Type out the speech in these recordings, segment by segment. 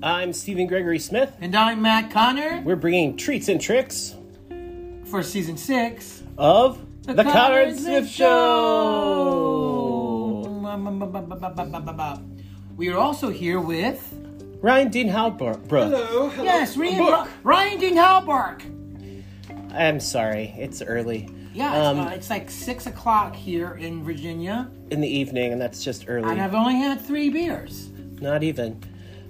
I'm Stephen Gregory Smith. And I'm Matt Conner We're bringing treats and tricks for season six. of The, Conner Conner and Smith Show. We are also here with Ryan Dean Halbrook. Hello. hello. yes, Ryan, Ryan Dean Halberg. I'm sorry, it's early Yeah, it's, Um, uh, it's like six o'clock here in Virginia, in the evening, and that's just early. and I've only had three beers. Not even.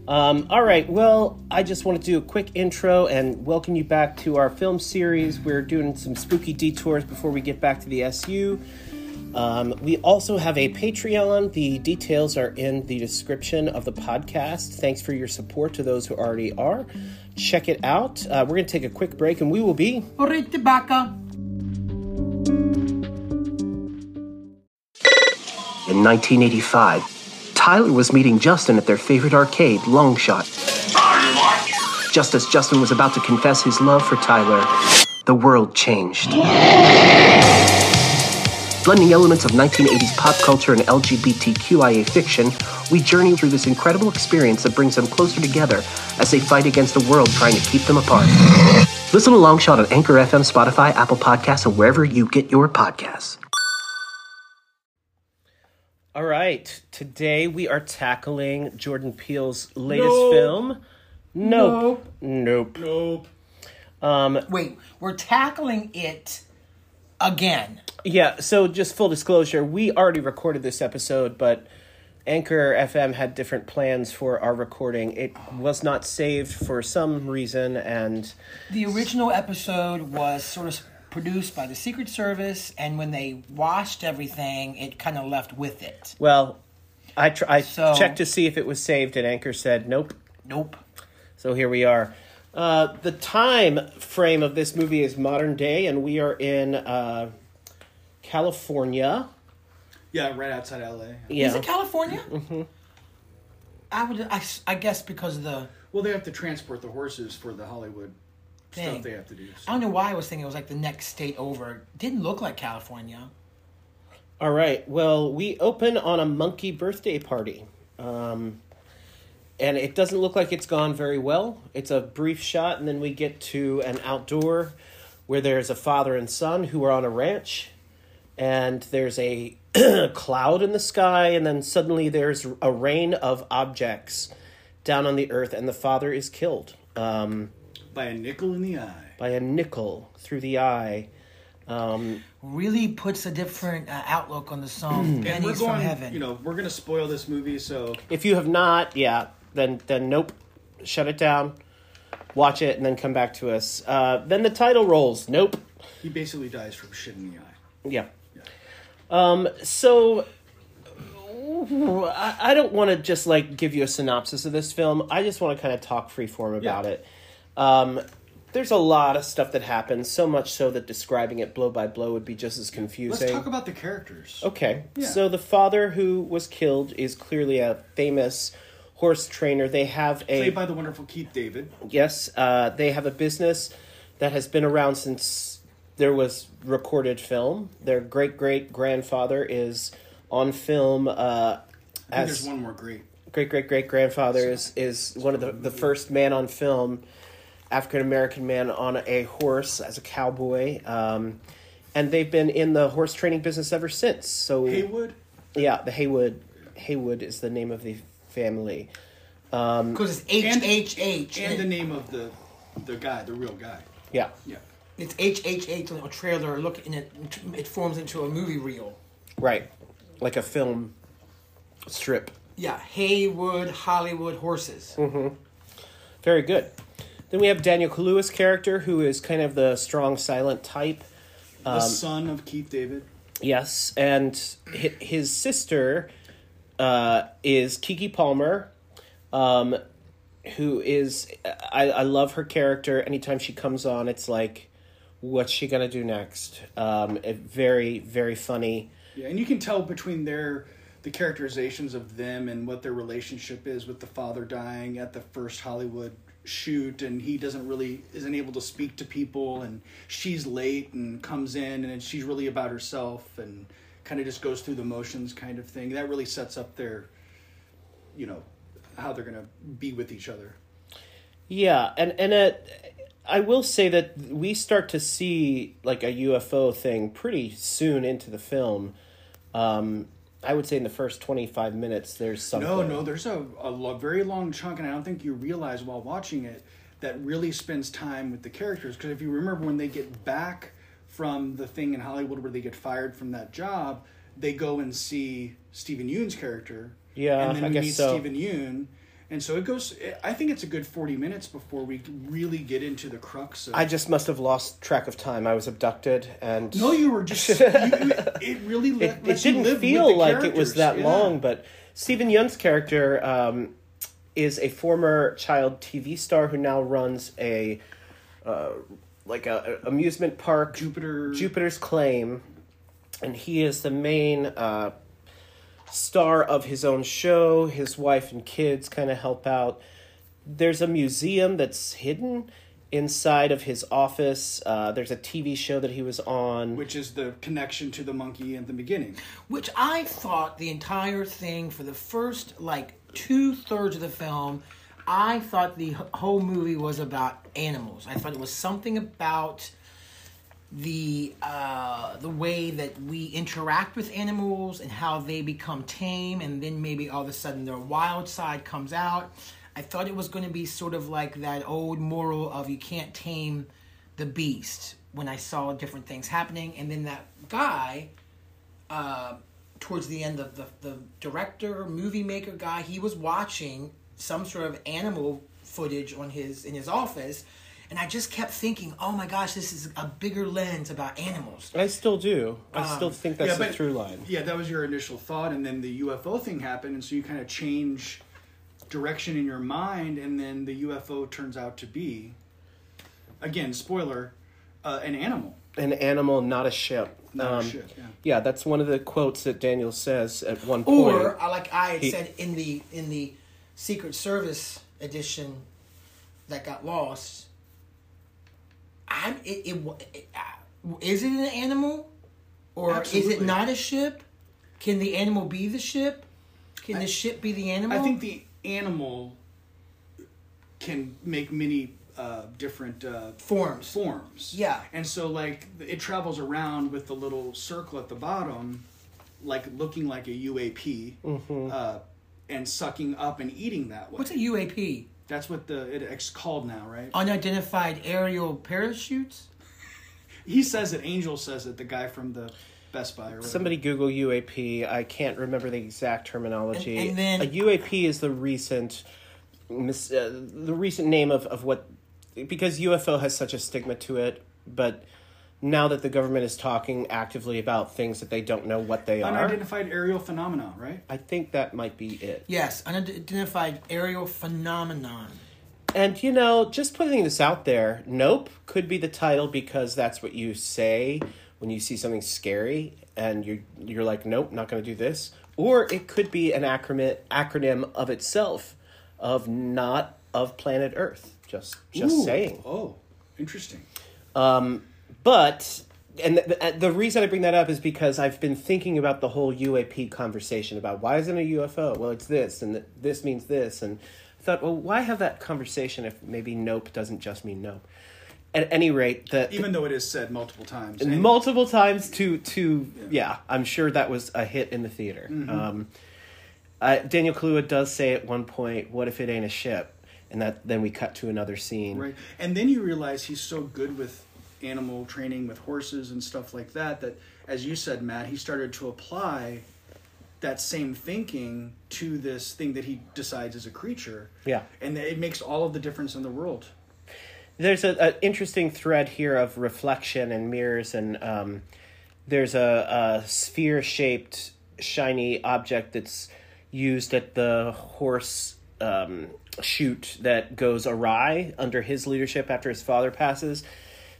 Um, all right, well, I just want to do a quick intro and welcome you back to our film series. We're doing some spooky detours before we get back to the SU. Um, we also have a Patreon. The details are in the description of the podcast. Thanks for your support to those who already are. Check it out. Uh, we're going to take a quick break and we will be Burrito Baca. In 1985, Tyler was meeting Justin at their favorite arcade, Longshot. Just as Justin was about to confess his love for Tyler, the world changed. Blending elements of 1980s pop culture and LGBTQIA fiction, we journey through this incredible experience that brings them closer together as they fight against a world trying to keep them apart. Listen to Longshot on Anchor FM, Spotify, Apple Podcasts, and wherever you get your podcasts. All right, today we are tackling Jordan Peele's latest Nope. film. Nope. Nope. Nope. Um, Wait, we're tackling it again. yeah, so just full disclosure, we already recorded this episode, but Anchor FM had different plans for our recording. It was not saved for some reason, and The original episode was sort of produced by the Secret Service, and when they washed everything, it kind of left with it. well, I, tr- I So- checked to see if it was saved, and Anchor said nope. Nope. So here we are. Uh, the time frame of this movie is modern day, and we are in uh, California. Yeah, right outside LA. Yeah. Is it California? Mm-hmm. I would, I, s- I guess, because of the. Well, they have to transport the horses for the Hollywood Dang. stuff they have to do. I don't know why I was thinking it was like the next state over. Didn't look like California. All right. Well, we open on a monkey birthday party. Um, and it doesn't look like it's gone very well. It's a brief shot, and then we get to an outdoor where there's a father and son who are on a ranch, and there's a cloud in the sky, and then suddenly there's a rain of objects down on the earth, and the father is killed um, By a nickel in the eye. by a nickel through the eye. Um, Really puts a different uh, outlook on the song And we're going, from Heaven." you know, we're gonna spoil this movie, so If you have not, yeah, then then nope, shut it down, watch it, and then come back to us. Uh, then the title rolls. Nope. he basically dies from shit in the eye. Yeah. Um. So. I I don't want to just like give you a synopsis of this film. I just want to kind of talk freeform about Yeah. it. Um, there's a lot of stuff that happens, so much so that describing it blow by blow would be just as confusing. Let's talk about the characters. Okay. Yeah. So the father who was killed is clearly a famous horse trainer. They have a Played by the wonderful Keith David. yes, uh, they have a business that has been around since there was recorded film. Their great great grandfather is on film uh, I think as there's one more great. great great great grandfather is is one of the the first man on film, African American man on a horse as a cowboy. Um, and they've been in the horse training business ever since. So Haywood. yeah, the Haywood. Haywood is the name of the family. Um, because it's H And- H H And the name of the the guy, the real guy. yeah, Yeah. It's H H H on a trailer. Look, and it it forms into a movie reel. right, like a film strip. Yeah, Haywood Hollywood horses. Very good. Then we have Daniel Kaluuya's character, who is kind of the strong, silent type. The Um, son of Keith David. Yes, and his sister uh, is Keke Palmer, um, who is I, I love her character. Anytime she comes on, it's like, what's she gonna do next? Um, it, very very funny. Yeah, and you can tell between their the characterizations of them and what their relationship is with the father dying at the first Hollywood shoot and he doesn't really isn't able to speak to people and she's late and comes in and she's really about herself and kind of just goes through the motions kind of thing. That really sets up their you know how they're gonna be with each other. Yeah, and and it, I will say that we start to see like a UFO thing pretty soon into the film. Um, I would say in the first twenty five minutes, there's something. No, no, there's a, a lo- very long chunk, and I don't think you realize while watching it that really spends time with the characters. Because if you remember when they get back from the thing in Hollywood where they get fired from that job, they go and see Stephen Yeun's character. Yeah, and then I we guess meet so. Stephen Yeun. And so it goes. I think it's a good forty minutes before we really get into the crux of. I just must have lost track of time. I was abducted, and no, you were just. you, it really. it, Let, it you didn't feel like it was that Yeah. long. But Stephen Yeun's character um, is a former child TV star who now runs a uh, like a, a amusement park, Jupiter. Jupiter's Claim, and he is the main uh, star of his own show. His wife and kids kind of help out. There's a museum that's hidden inside of his office. Uh, there's a TV show that he was on. which is the connection to the monkey at the beginning. Which I thought the entire thing for the first like two thirds of the film, I thought the whole movie was about animals. I thought it was something about the uh, the way that we interact with animals and how they become tame, and then maybe all of a sudden their wild side comes out. I thought it was going to be sort of like that old moral of you can't tame the beast. When I saw different things happening, and then that guy uh, towards the end of the, the director movie maker guy he was watching some sort of animal footage on his in his office and i just kept thinking oh my gosh this is a bigger lens about animals I still do. I still think that's Um, yeah, the but- through line. Yeah, that was your initial thought, and then the UFO thing happened, and so you kind of change direction in your mind, and then the UFO turns out to be, again, spoiler, uh, an animal, An animal, not a ship. not Um, a ship. Yeah. Yeah, that's one of the quotes that Daniel says at one point. or like i had He- said in the in the secret service edition that got lost i'm it, it, wa- it uh, is it an animal? Or is it not a ship? Can the animal be the ship? Can the ship be the animal? I think the animal can make many uh, different uh, forms. forms. Yeah. And so like it travels around with the little circle at the bottom, like looking like a UAP, uh, and sucking up and eating that way. what's a uap That's what the it, it's called now, right? unidentified aerial parachutes He says it. Angel says it. The guy from the Best Buy or whatever. Somebody Google UAP. I can't remember the exact terminology. And- and then- a UAP is the recent, mis- uh, the recent name of, of what, because UFO has such a stigma to it. But now that the government is talking actively about things that they don't know what they are, unidentified aerial phenomena, right? I think that might be it. yes unidentified aerial phenomenon And you know, just putting this out there, Nope could be the title because that's what you say when you see something scary and you're you're like, Nope, not gonna do this. Or it could be an acronym acronym of itself of not of planet Earth. Just just Ooh. saying. Oh, interesting. Um, but and the, the reason I bring that up is because I've been thinking about the whole UAP conversation about why isn't it a UFO? Well, it's this, and this means this, and I thought, well, why have that conversation if maybe nope doesn't just mean nope? At any rate, the Even though it is said multiple times. and multiple times to to yeah. I'm sure that was a hit in the theater. Mm-hmm. Um, uh, Daniel Kaluuya does say at one point, "What if it ain't a ship?" And that then we cut to another scene. Right. And then you realize he's so good with animal training with horses and stuff like that that as you said Matt, he started to apply that same thinking to this thing that he decides is a creature. Yeah. And it makes all of the difference in the world. There's a, an interesting thread here of reflection and mirrors, and um, there's a, a sphere shaped shiny object that's used at the horse um, shoot that goes awry under his leadership after his father passes.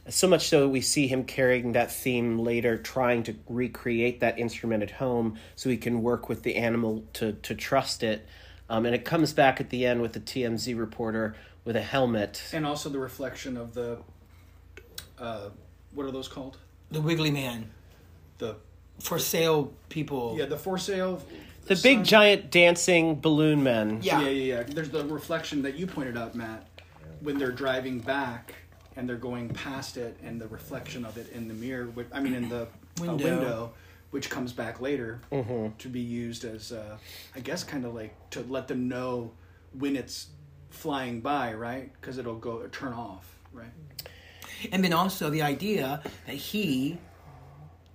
So much so that we see him carrying that theme later, trying to recreate that instrument at home so he can work with the animal to, to trust it. Um, and it comes back at the end with the TMZ reporter with a helmet. And also the reflection of the uh what are those called? the wiggly man The for sale people yeah, the for sale The big sun- giant dancing balloon men. Yeah. Yeah, yeah, yeah. There's the reflection that you pointed out, Matt, when they're driving back and they're going past it, and the reflection of it in the mirror. Which, I mean, in the Window. window. window, which comes back later to be used as, uh, I guess, kind of like to let them know when it's flying by, right? Because it'll go turn off, right? And then also the idea that he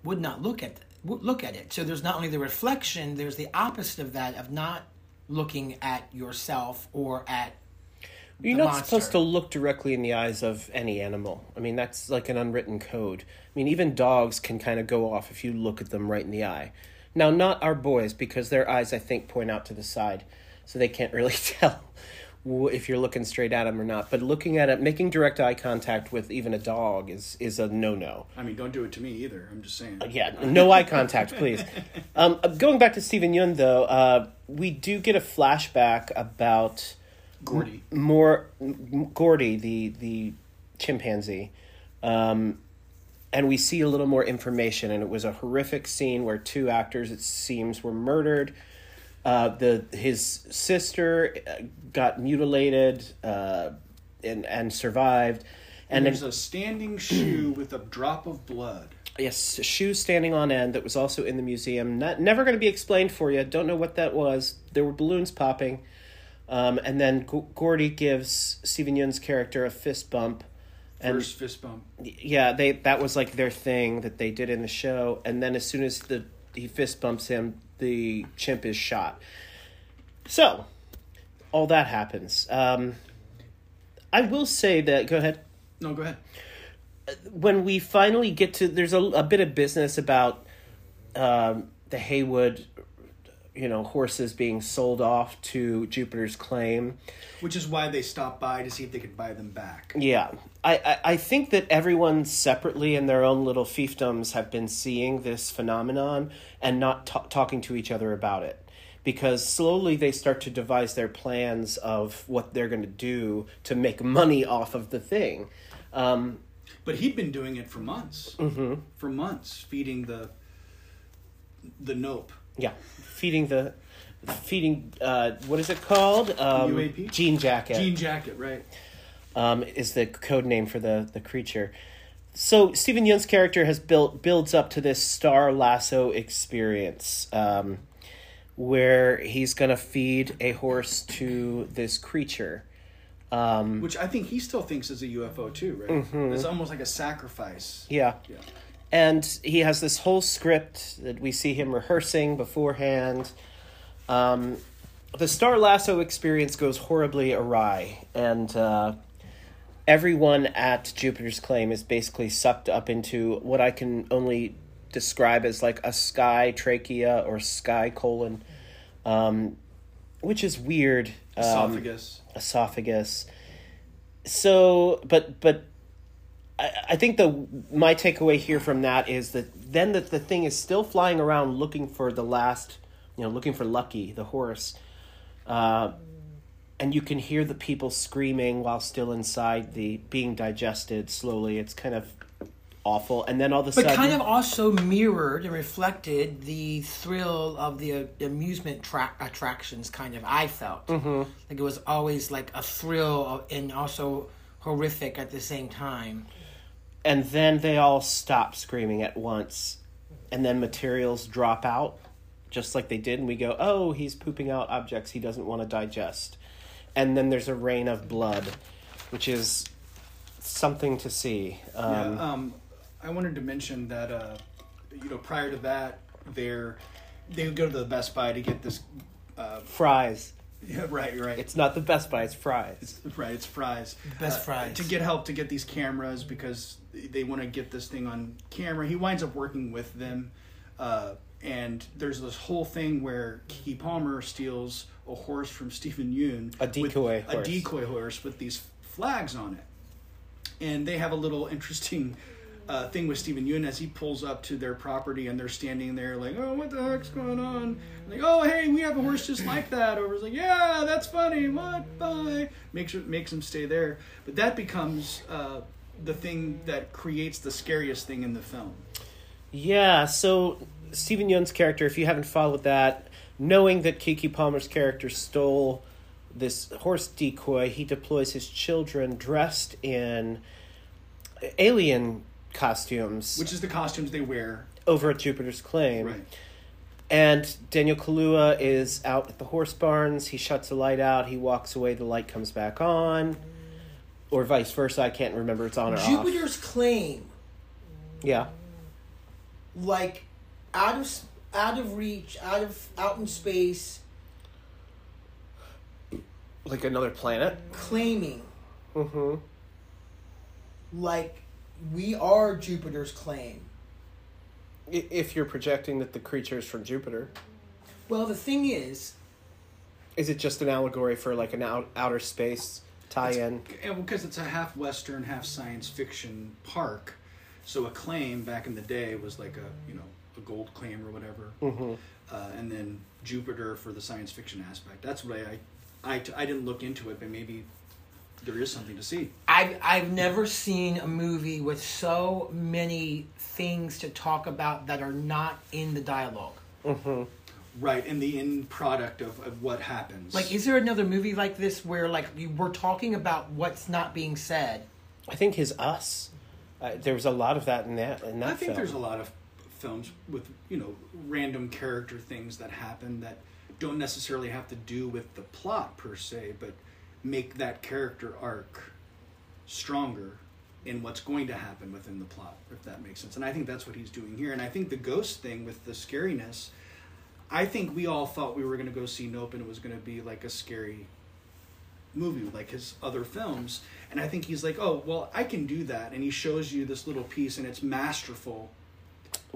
would not look at would look at it. So there's not only the reflection, there's the opposite of that of not looking at yourself or at You're not monster. supposed to look directly in the eyes of any animal. I mean, that's like an unwritten code. I mean, even dogs can kind of go off if you look at them right in the eye. Now, not our boys, because their eyes, I think, point out to the side, so they can't really tell if you're looking straight at them or not. But looking at it, making direct eye contact with even a dog is is a no no. I mean, don't do it to me either. I'm just saying. Yeah, no eye contact, please. Um, going back to Stephen Yeun, though, uh, we do get a flashback about Gordy. more M- Gordy, the the chimpanzee, um, and we see a little more information. And it was a horrific scene where two actors, it seems, were murdered. Uh, the his sister uh, got mutilated uh, and and survived, and And there's then a standing shoe with a drop of blood. yes, shoes standing on end that was also in the museum. Not never going to be explained for you. Don't know what that was. There were balloons popping. Um, and then G- Gordy gives Stephen Yeun's character a fist bump. And First fist bump. yeah, they that was like their thing that they did in the show. And then as soon as the he fist bumps him, the chimp is shot. So, all that happens. Um, I will say that. Go ahead No, go ahead. when we finally get to there's a, a bit of business about um, the Haywood, you know, horses being sold off to Jupiter's claim. Which is why they stopped by to see if they could buy them back. Yeah, I, I, I think that everyone separately in their own little fiefdoms have been seeing this phenomenon and not ta- talking to each other about it. Because slowly they start to devise their plans of what they're going to do to make money off of the thing. Um, But he'd been doing it for months. Mm-hmm. For months, feeding the the nope. Yeah, feeding the feeding. Uh, what is it called? Um, UAP? Jean jacket. Jean jacket, right? um, is the code name for the the creature. So Stephen Yeun's character has built builds up to this star lasso experience, um, where he's gonna feed a horse to this creature. Um, Which I think he still thinks is a UFO too, right? It's almost like a sacrifice. yeah. Yeah. And he has this whole script that we see him rehearsing beforehand. Um, the Star Lasso experience goes horribly awry, and uh, everyone at Jupiter's Claim is basically sucked up into what I can only describe as like a sky trachea or sky colon, um, which is weird. Um, Esophagus. esophagus. So, but but I, I think the my takeaway here from that is that then that the thing is still flying around looking for the last, you know, looking for Lucky the horse, uh, and you can hear the people screaming while still inside the being digested slowly. It's kind of awful, and then all of a But sudden, kind of also mirrored and reflected the thrill of the uh, amusement tra- attractions. Kind of, I felt Mm-hmm. like it was always like a thrill and also horrific at the same time. And then they all stop screaming at once and then materials drop out just like they did and we go oh he's pooping out objects he doesn't want to digest and then there's a rain of blood which is something to see um, yeah, um, I wanted to mention that uh, you know prior to that, they're they would go to the Best Buy to get this. Uh, fries yeah, right, right. it's not the best buy it's fries It's, right, it's fries. Best Uh, fries. To get help to get these cameras because they want to get this thing on camera. He winds up working with them. Uh, and there's this whole thing where Keke Palmer steals a horse from Stephen Yeun. A with- decoy A decoy horse with these flags on it. And they have a little interesting uh, thing with Stephen Yeun as he pulls up to their property and they're standing there like, oh, what the heck's going on? Like, oh, hey, we have a horse just like that. Or it's like, yeah, that's funny. What? Bye. Makes makes him stay there. But that becomes uh, the thing that creates the scariest thing in the film. yeah so Stephen Yeun's character, if you haven't followed that, knowing that Keke Palmer's character stole this horse decoy, he deploys his children dressed in alien costumes Which is the costumes they wear. over at Jupiter's Claim. Right. And Daniel Kaluuya is out at the horse barns. He shuts the light out. He walks away. The light comes back on, or vice versa. I can't remember. It's on or off. Jupiter's claim, Yeah. like out of out of reach, out of out in space, Like another planet. claiming Mm-hmm. like we are Jupiter's claim. If you're projecting that the creature is from Jupiter, Well, the thing is, is it just an allegory for like an out, outer space tie-in? Because it's a half Western, half science fiction park. So a claim back in the day was like a you know a gold claim or whatever, Mm-hmm. uh, and then Jupiter for the science fiction aspect. That's what I, I, I didn't look into it, but maybe there is something to see. I've I've never seen a movie with so many things to talk about that are not in the dialogue. Mm-hmm. Right, and the end product of, of what happens. Like, is there another movie like this where like you, we're talking about what's not being said? I think his Us. Uh, there was a lot of that in that in that I think film. there's a lot of films with you know random character things that happen that don't necessarily have to do with the plot per se, but make that character arc stronger in what's going to happen within the plot, if that makes sense. And I think that's what he's doing here. And I think the ghost thing with the scariness, I think we all thought we were going to go see Nope and it was going to be like a scary movie like his other films and i think he's like oh well i can do that and he shows you this little piece and it's masterful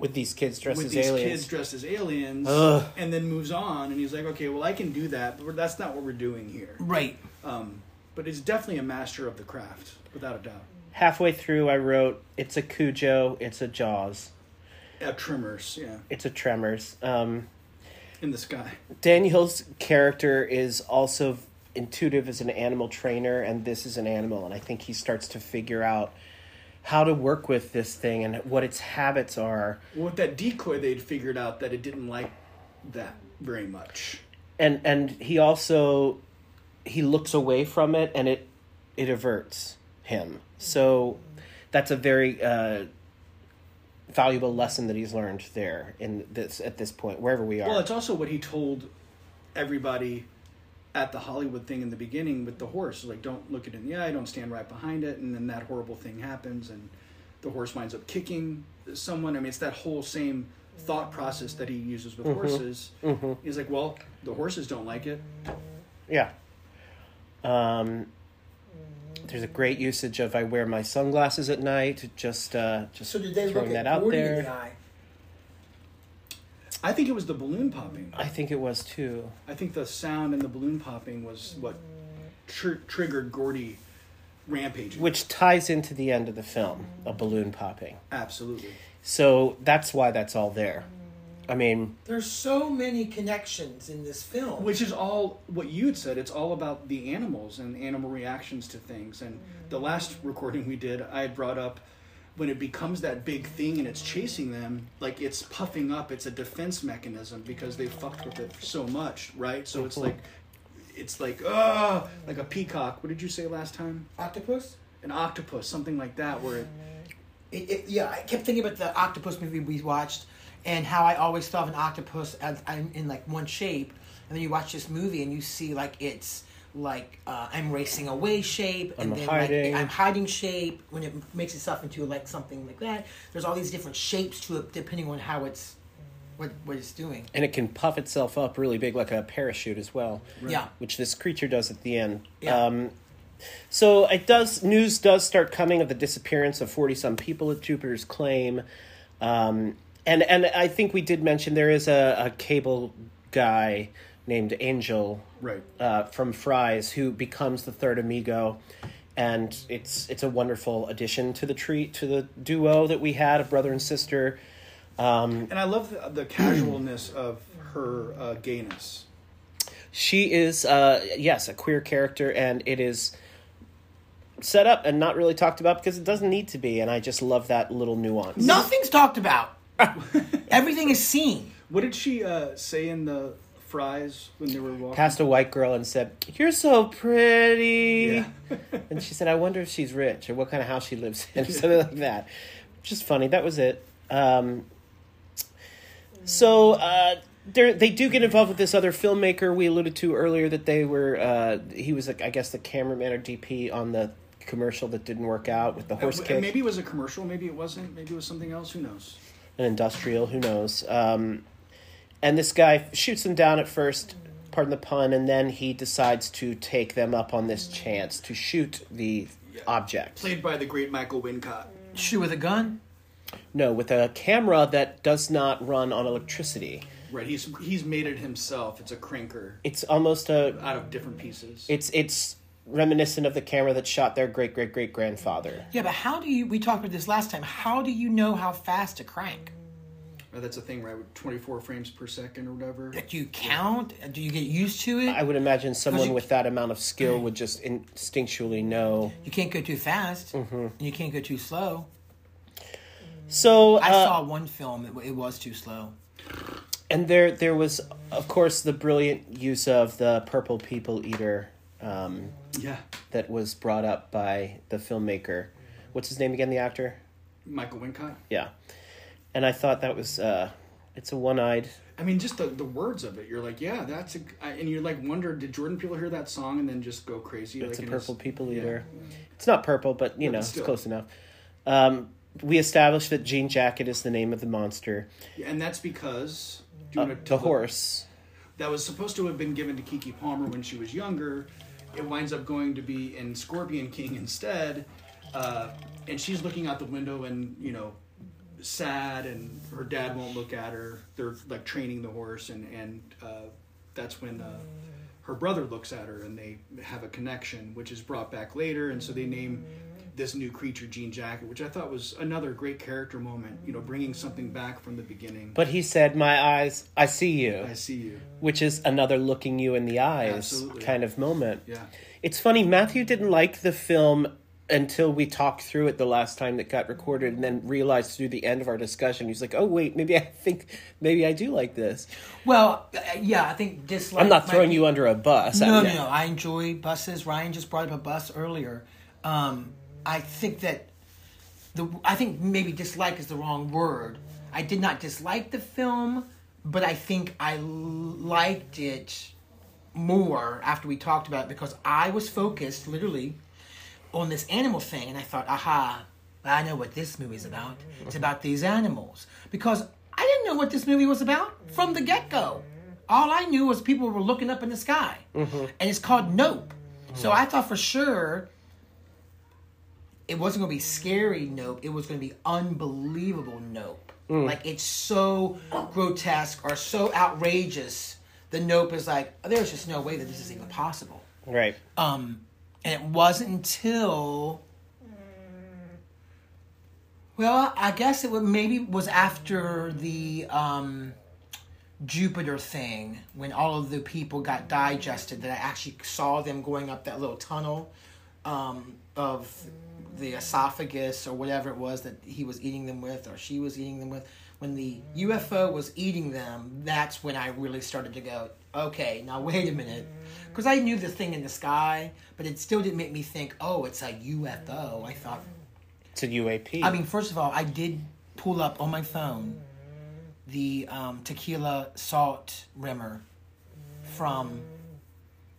with these kids dressed with as these aliens. kids dressed as aliens Ugh. and then moves on and he's like okay well i can do that but that's not what we're doing here Right. um, but it's definitely a master of the craft without a doubt Halfway through, I wrote, "It's a Cujo, it's a Jaws, yeah tremors yeah it's a Tremors." Um, in the sky Daniel's character is also intuitive as an animal trainer, and this is an animal, and I think he starts to figure out how to work with this thing and what its habits are. well, with that decoy they'd figured out that it didn't like that very much. And and he also he looks away from it and it it averts him. So that's a very uh valuable lesson that he's learned there in this at this point wherever we are. Well, it's also what he told everybody at the Hollywood thing in the beginning with the horse. Like, don't look it in the eye, don't stand right behind it, and then that horrible thing happens, and the horse winds up kicking someone. I mean, it's that whole same thought process that he uses with horses. He's like, well, the horses don't like it. yeah um there's a great usage of I wear my sunglasses at night. Just, uh, just So did they throwing look that at out Gordy there. in the eye? I think it was the balloon popping. I think it was too. I think the sound and the balloon popping was what tr- triggered Gordy rampaging. Which ties into the end of the film, a balloon popping. Absolutely. So that's why that's all there. I mean, There's so many connections in this film. Which is all what you had said. It's all about the animals and animal reactions to things. And the last recording we did, I had brought up when it becomes that big thing and it's chasing them, like it's puffing up. It's a defense mechanism because they fucked with it so much, right? So it's like, it's like, ah, like a peacock. What did you say last time? Octopus? An octopus, something like that, where it, It, it, yeah, I kept thinking about the octopus movie we watched, and how I always thought of an octopus as I'm in like one shape, and then you watch this movie and you see like it's like uh, I'm racing away shape, and I'm then hiding. like I'm hiding shape when it makes itself into like something like that. There's all these different shapes to it depending on how it's what what it's doing. and it can puff itself up really big like a parachute as well. Yeah. Which this creature does at the end. Yeah. Um, so it does. News does start coming of the disappearance of forty some people at Jupiter's claim, um, and and I think we did mention there is a, a cable guy named Angel right. uh, from Fry's who becomes the third amigo, and it's it's a wonderful addition to the treat to the duo that we had of brother and sister. Um, And I love the, the casualness of her uh, gayness. She is, uh, yes, a queer character, and it is set up and not really talked about because it doesn't need to be. And I just love that little nuance. Nothing's talked about. Everything is seen. What did she uh, say in the fries when they were walking? Passed a white girl and said, "You're so pretty." Yeah. and she said, "I wonder if she's rich or what kind of house she lives in, or something like that." Just funny. That was it. Um, so uh, they they do get involved with this other filmmaker we alluded to earlier that they were. Uh, he was, like, I guess, the cameraman or DP on the commercial that didn't work out with the horse Uh, kick. maybe it was a commercial. Maybe it wasn't. Maybe it was something else. Who knows? an industrial, who knows? Um, and this guy shoots them down at first, pardon the pun, and then he decides to take them up on this chance to shoot the object. Played by the great Michael Wincott. Shoot with a gun. No, with a camera that does not run on electricity. Right. He's he's made it himself. It's a cranker It's almost a. out of different pieces. It's it's reminiscent of the camera that shot their great great great grandfather. Yeah, but how do you? We talked about this last time. How do you know how fast to crank? Uh, that's a thing, right? With 24 frames per second or whatever. Do you count? Do you get used to it? I would imagine someone you- with that amount of skill would just instinctually know. you can't go too fast, Mm-hmm. and you can't go too slow. So I uh, saw one film; it, it was too slow. and there there was of course the brilliant use of the purple people eater um, Yeah. that was brought up by the filmmaker what's his name again the actor Michael Wincott. yeah and i thought that was uh it's a one-eyed I mean, just the, the words of it. You're like, yeah, that's a. And you're like wonder, did Jordan Peele hear that song and then just go crazy? it's like a purple people yeah. eater it's not purple but you Yeah, know it's close enough um, we established that jean jacket is the name of the monster Yeah, and that's because uh, the horse that was supposed to have been given to Keke Palmer when she was younger. It winds up going to be in Scorpion King instead, uh, and she's looking out the window and you know, sad, and her dad won't look at her. They're like training the horse, and and uh, that's when uh, her brother looks at her, and they have a connection, which is brought back later, and so they name this new creature Jean Jacket, which I thought was another great character moment. You know, bringing something back from the beginning. but he said my eyes i see you I see you. which is another looking you in the eyes Absolutely. kind of moment Yeah. It's funny, Matthew didn't like the film until we talked through it the last time that got recorded and then realized through the end of our discussion he's like, "Oh wait, maybe I think maybe I do like this." Well, uh, yeah, I think dislike. I'm not throwing be- you under a bus. No, no, no. I enjoy buses. Ryan just brought up a bus earlier. Um, I think that the I think maybe dislike is the wrong word. I did not dislike the film, but I think I l- liked it more after we talked about it because I was focused literally on this animal thing, and I thought, aha, I know what this movie's about. It's about these animals because I didn't know what this movie was about from the get go. All I knew was people were looking up in the sky, and it's called Nope. So I thought for sure it wasn't going to be scary Nope. It was going to be unbelievable Nope. Like it's so grotesque or so outrageous. The Nope is like there's just no way that this is even possible. Right. Um, and it wasn't until, well, I guess it would maybe was after the um, Jupiter thing when all of the people got digested that I actually saw them going up that little tunnel um, of the esophagus or whatever it was that he was eating them with or she was eating them with. When the UFO was eating them, that's when I really started to go, okay, now wait a minute. Because I knew the thing in the sky, but it still didn't make me think, oh, it's a UFO. I thought, It's a UAP. I mean, first of all, I did pull up on my phone the um, tequila salt rimmer from,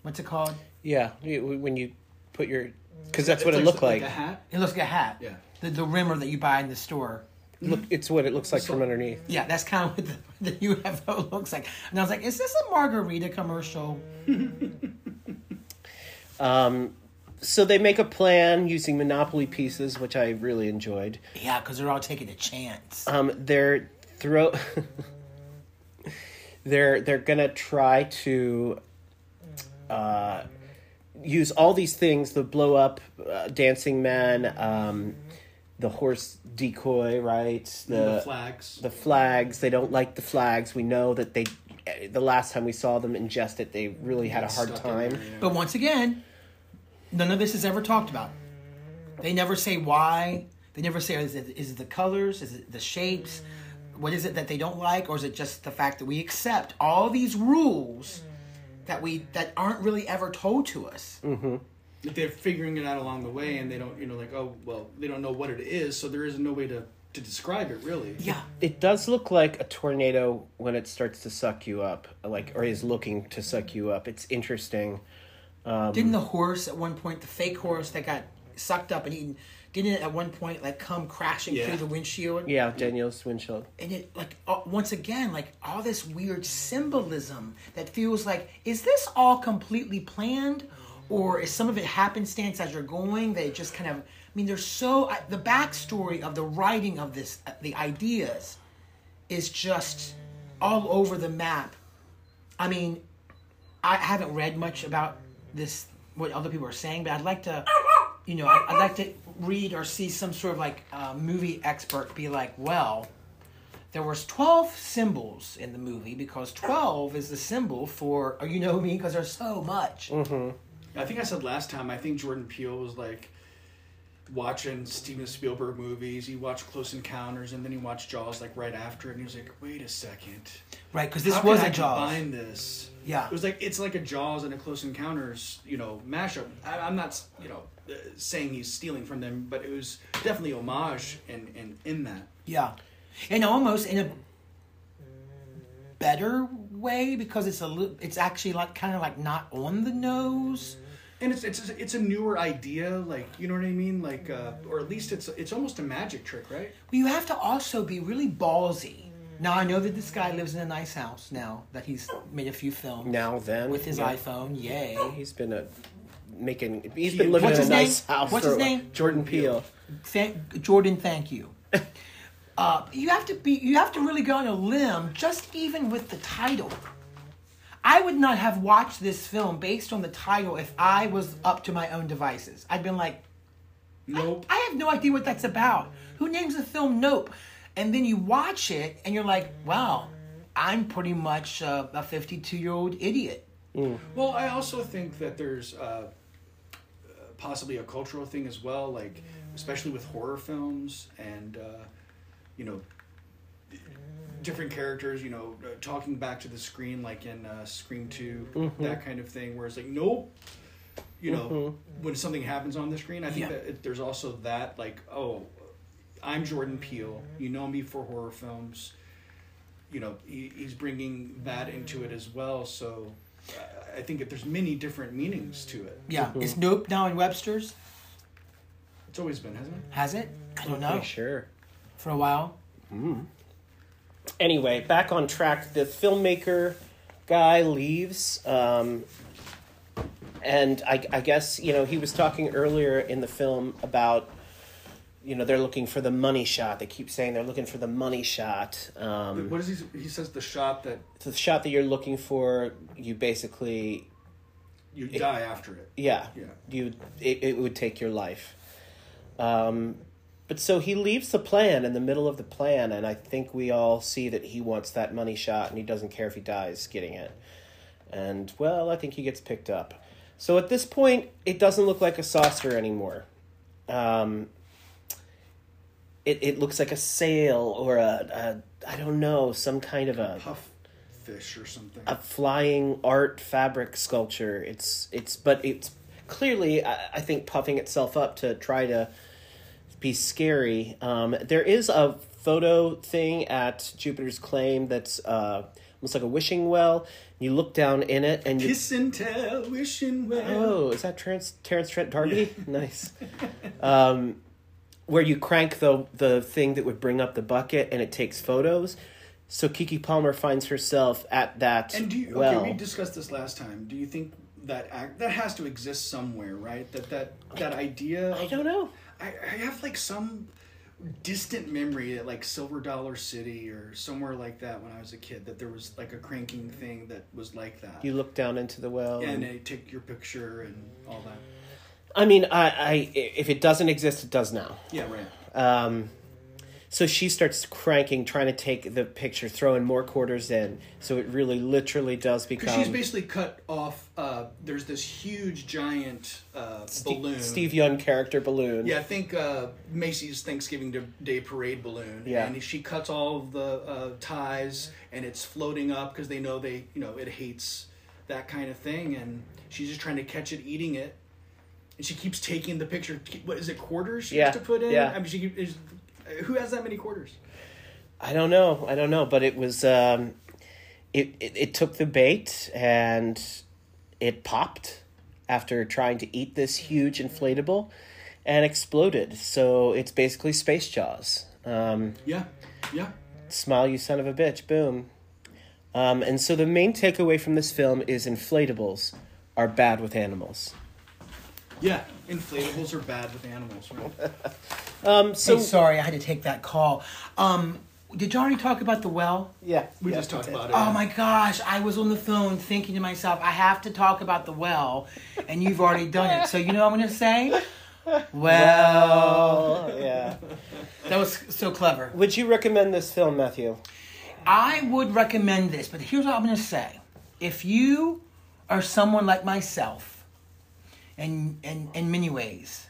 what's it called? yeah, when you put your cuz that's what It's it looked like. a hat. It looks like a hat. Yeah. The, the rimmer that you buy in the store. Look, it's what it looks like from underneath. Yeah, that's kind of what the, the UFO looks like. And I was like, is this a margarita commercial? Um so they make a plan using monopoly pieces, which I really enjoyed. Yeah, because they're all taking a chance. um, they're throw they're they're gonna try to uh, use all these things the blow up uh, dancing man um, the horse decoy right the the flags. the flags they don't like the flags we know that they the last time we saw them ingest it they really had a hard time there, yeah. But once again, none of this is ever talked about. They never say why. They never say is it, is it the colors, is it the shapes, what is it that they don't like, or is it just the fact that we accept all these rules that we that aren't really ever told to us? Mm-hmm. If they're figuring it out along the way, and they don't, you know, like oh well, they don't know what it is, so there is no way to to describe it really. Yeah, It does look like a tornado when it starts to suck you up, like or is looking to suck you up. It's interesting. didn't the horse at one point, the fake horse that got sucked up and eaten, didn't it at one point like come crashing Yeah. through the windshield? Yeah, Daniel's windshield. and it like uh, once again like all this weird symbolism that feels like is this all completely planned or is some of it happenstance as you're going They just kind of i mean there's so the backstory of the writing of this uh, the ideas is just all over the map. I mean i haven't read much about this what other people are saying but i'd like to you know i'd, I'd like to read or see some sort of like uh, movie expert be like well there was 12 symbols in the movie because 12 is the symbol for you know me because there's so much I think I said last time. I think Jordan Peele was like watching Steven Spielberg movies. He watched Close Encounters, and then he watched Jaws like right after it, and he was like, "Wait a second, right because this How was a I jaws combine this. Yeah. it was like it's like a Jaws and a Close Encounters, you know, mashup. I, I'm not, you know, uh, saying he's stealing from them, but it was definitely homage in in, in that. yeah and almost in a better way because it's a little, it's actually like kind of like not on the nose And it's it's it's a newer idea, like you know what I mean, like uh, or at least it's it's almost a magic trick, right? Well, you have to also be really ballsy. Now I know that this guy lives in a nice house now that he's made a few films Now then, with his yeah. iPhone. Yay! He's been a making. He's been living What's in a his nice name? house. What's for his name? Jordan Peele. Thank, Jordan, thank you. Uh, you have to be. You have to really go on a limb, just even with the title. I would not have watched this film based on the title if I was up to my own devices. I'd been like, Nope. I have no idea what that's about. Who names the film Nope? And then you watch it and you're like, wow, I'm pretty much uh, a 52 year old idiot. Well, I also think that there's uh, possibly a cultural thing as well, like especially with horror films and uh, you know different characters, you know, uh, talking back to the screen, like in uh, Scream 2 that kind of thing, where it's like, nope. You know, when something happens on the screen, I think Yeah. that it, there's also that, like, oh, I'm Jordan Peele. You know me for horror films. You know, he, he's bringing that into it as well. So I- I think that there's many different meanings to it. Yeah. Is Nope now in Webster's? It's always been, hasn't it? Has it? I don't know. Pretty sure. For a while. Anyway, back on track. The filmmaker guy leaves, um, and I, I guess you know he was talking earlier in the film about you know they're looking for the money shot. They keep saying they're looking for the money shot. Um, What is he? He says the shot that the shot that you're looking for, you basically you die after it. yeah, Yeah. you it, it would take your life. Um, but so he leaves the plan in the middle of the plan, and I think we all see that he wants that money shot, and he doesn't care if he dies getting it. And well, I think he gets picked up. So at this point, it doesn't look like a saucer anymore. Um, it it looks like a sail or a, a I don't know some kind of a Puff fish or something. a flying art fabric sculpture. It's it's but it's clearly I, I think puffing itself up to try to be scary. Um, there is a photo thing at Jupiter's Claim that's uh, almost like a wishing well. You look down in it and you Kiss and tell, wishing well. Oh, is that Terrence, Terrence Trent D'Arby? nice. Um, where you crank the the thing that would bring up the bucket and it takes photos. So Keke Palmer finds herself at that And do you, well. okay, we discussed this last time. Do you think that act that has to exist somewhere, right? That that that idea. I don't know. I, I have like some distant memory at like Silver Dollar City or somewhere like that when I was a kid that there was like a cranking thing that was like that. You look down into the well. and and- they take your picture and all that. I mean, I, I if it doesn't exist, it does now. Yeah, right. Um, So she starts cranking, trying to take the picture, throwing more quarters in. So it really, literally does Because become she's basically cut off. Uh, there's this huge, giant uh, balloon. Steve Yeun character balloon. Yeah, I think uh, Macy's Thanksgiving Day Parade balloon. Yeah. and she cuts all of the uh, ties, and it's floating up because they know they, you know, it hates that kind of thing, and she's just trying to catch it, eating it, and she keeps taking the picture. What is it? Quarters she Yeah, has to put in. yeah. I mean, she is. Who has that many quarters? I don't know. I don't know, but it was um, it, it it took the bait and it popped after trying to eat this huge inflatable and exploded. So it's basically space jaws. Um, Yeah, yeah. smile, you son of a bitch! Boom. Um, and so the main takeaway from this film is inflatables are bad with animals. Yeah, inflatables are bad with animals, right? Um, so hey, sorry, I had to take that call. Um, did you already talk about the well? yeah, We yeah, just talked about it. Oh my gosh, I was on the phone thinking to myself, I have to talk about the well, and you've already done it. So you know what I'm going to say? Well, yeah. that was so clever. Would you recommend this film, Matthew? I would recommend this, but here's what I'm going to say. If you are someone like myself, in, in, in many ways,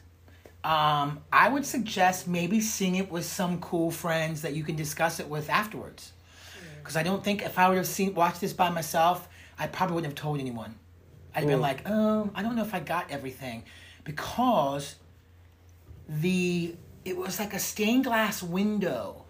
um, I would suggest maybe seeing it with some cool friends that you can discuss it with afterwards. Because I don't think if I would have seen watched this by myself, I probably wouldn't have told anyone. I'd been like, oh, I don't know if I got everything, because the it was like a stained glass window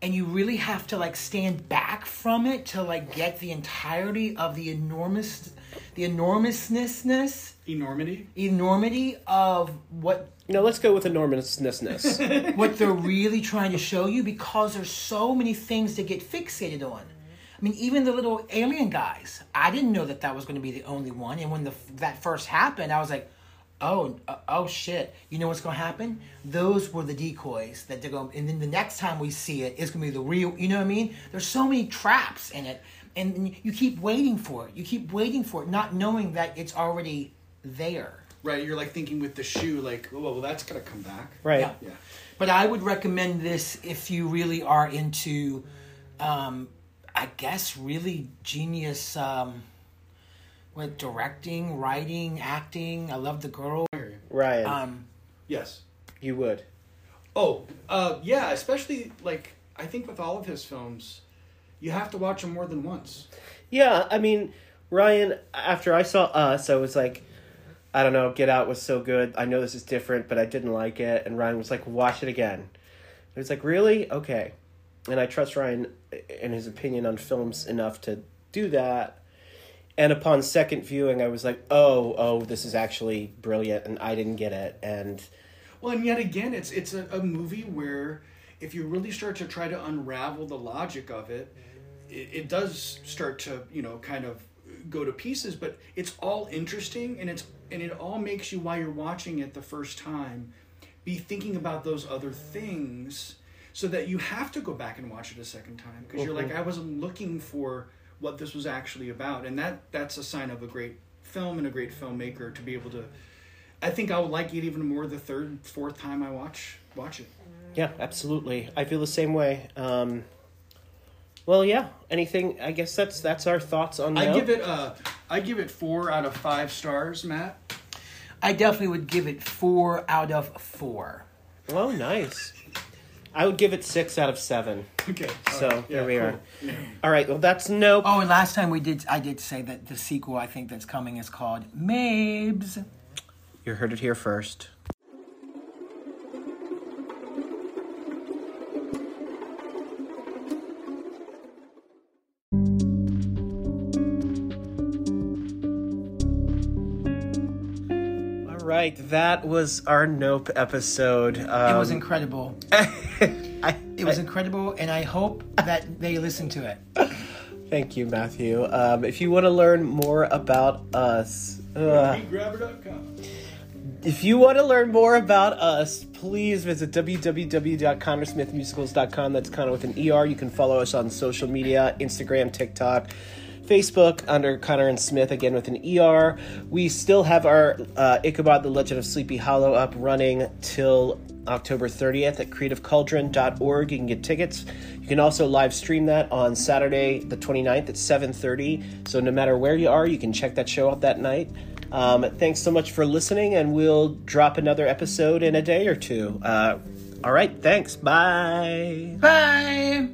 and you really have to like stand back from it to like get the entirety of the enormous the enormousness Enormity. enormity of what No, let's go with enormousness. what they're really trying to show you because there's so many things to get fixated on. I mean, even the little alien guys. I didn't know that that was going to be the only one. And when the that first happened, I was like, "Oh, uh, oh shit! You know what's going to happen? Those were the decoys that they're going." And then the next time we see it, it's going to be the real. You know what I mean? There's so many traps in it, and you keep waiting for it. You keep waiting for it, not knowing that it's already there. Right, you're like thinking with the shoe, like, oh, well, that's gonna come back. right. Yeah. Yeah. But I would recommend this if you really are into, um, I guess, really genius, um, what directing, writing, acting. I love the girl. I hear you. Ryan, Um, Yes. you would. Oh, uh, yeah. Especially like I think with all of his films, you have to watch them more than once. Yeah, I mean, Ryan, after I saw Us, I was like, I don't know, Get Out was so good. I know this is different, but I didn't like it. And Ryan was like, watch it again. I was like, really? Okay. And I trust Ryan and his opinion on films enough to do that. And upon second viewing, I was like, oh, oh, this is actually brilliant, and I didn't get it. And Well, and yet again, it's it's a, a movie where if you really start to try to unravel the logic of it, mm-hmm. It, it does start to you know kind of go to pieces. But it's all interesting, and it's and it all makes you while you're watching it the first time, be thinking about those other things, so that you have to go back and watch it a second time because you're like, I wasn't looking for what this was actually about, and that that's a sign of a great film and a great filmmaker to be able to. I think I would like it even more the third, fourth time I watch watch it. yeah, absolutely. I feel the same way. Um, well, yeah. Anything? I guess that's that's our thoughts on. That. I Nope. give it uh I give it four out of five stars, Matt. I definitely would give it four out of four. Oh, nice. I would give it six out of seven. Okay. So here we are. All right. Well, that's nope. Oh, and last time we did, I did say that the sequel I think that's coming is called Mabes. You heard it here first. Right, that was our Nope episode. Um, It was incredible. I, It was incredible, and I hope that they listen to it. thank you, Matthew. Um, if you want to learn more about us, uh, If you want to learn more about us, please visit www.connersmithmusicals.com. That's Conner with an ER. You can follow us on social media Instagram, TikTok, Facebook under Conner and Smith, again with an ER. We still have our uh, Ichabod the Legend of Sleepy Hollow up running till October 30th at creativecauldron.org. You can get tickets. You can also live stream that on Saturday the 29th at 7.30. So no matter where you are, you can check that show out that night. Um, thanks so much for listening, and we'll drop another episode in a day or two. Uh, all right, thanks. Bye. Bye.